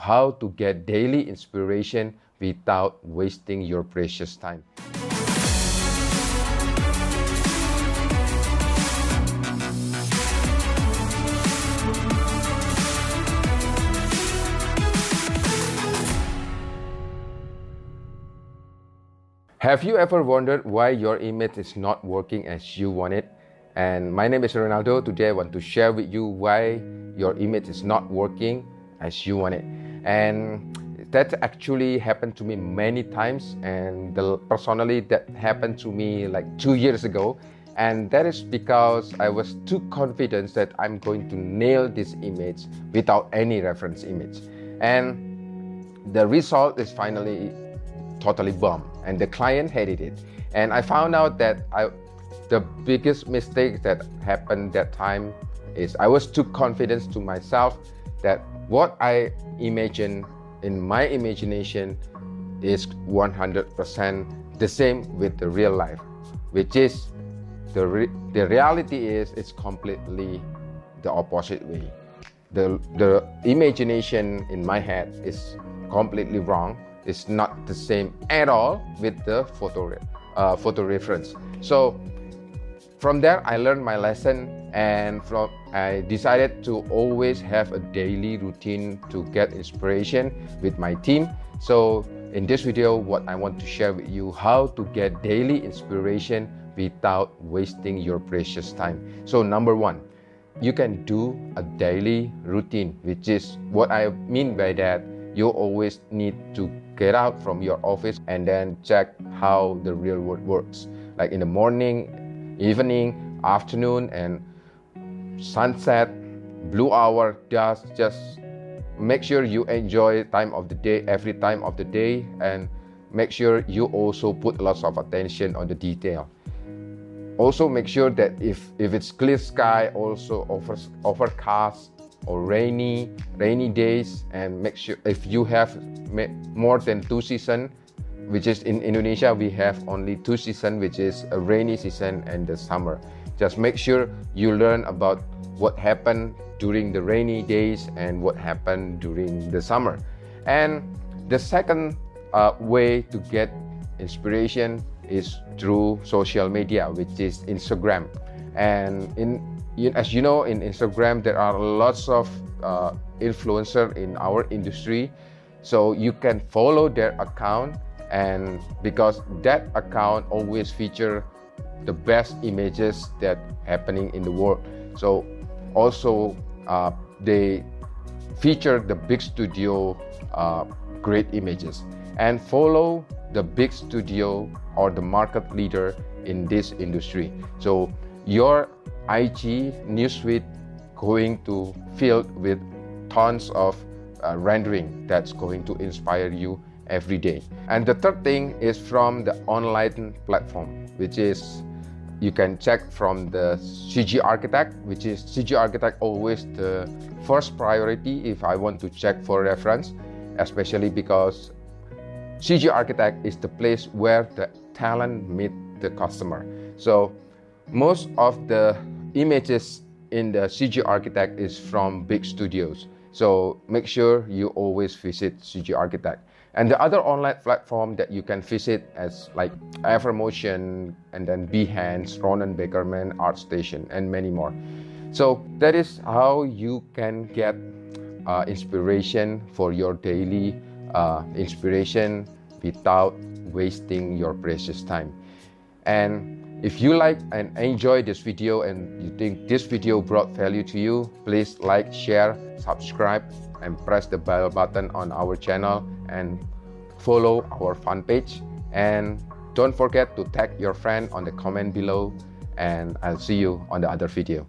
how to get daily inspiration without wasting your precious time. Have you ever wondered why your image is not working as you want it? And my name is Ronaldo. Today I want to share with you why your image is not working as you want it. And that actually happened to me many times. And the, personally, that happened to me like two years ago. And that is because I was too confident that I'm going to nail this image without any reference image. And the result is finally totally bomb and the client hated it and i found out that i the biggest mistake that happened that time is i was too confident to myself that what i imagine in my imagination is 100% the same with the real life which is the, re- the reality is it's completely the opposite way the, the imagination in my head is completely wrong It's not the same at all with the photo, uh, photo reference. So from there, I learned my lesson and from I decided to always have a daily routine to get inspiration with my team. So in this video, what I want to share with you how to get daily inspiration without wasting your precious time. So number one, you can do a daily routine, which is what I mean by that you always need to get out from your office and then check how the real world works like in the morning evening afternoon and sunset blue hour just just make sure you enjoy time of the day every time of the day and make sure you also put lots of attention on the detail. Also make sure that if if it's clear sky also offers overcast or rainy rainy days and make sure if you have more than two season which is in Indonesia we have only two season which is a rainy season and the summer just make sure you learn about what happened during the rainy days and what happened during the summer. And the second uh, way to get inspiration is through social media which is Instagram. And in as you know in instagram there are lots of uh, in our industry. So you can follow their account and because that account always feature the best images that happening in the world. So also uh, they feature the big studio uh, great images. And follow the big studio or the market leader in this industry. So your IG newsfeed going to filled with tons of uh, rendering that's going to inspire you every day. And the third thing is from the online platform, which is you can check from the CG Architect, which is CG Architect always the first priority if I want to check for reference, especially because CG Architect is the place where the talent meet the customer. So most of the images in the CG Architect is from big studios. So make sure you always visit CG Architect. And the other online platform that you can visit as like Evermotion and then Behance, Ronen Bekerman, ArtStation, and many more. So that is how you can get uh, inspiration for your daily uh, inspiration without wasting your precious time. And if you like and enjoy this video and you think this video brought value to you, please like, share, subscribe, and press the bell button on our channel and follow our fan page. And don't forget to tag your friend on the comment below and I'll see you on the other video.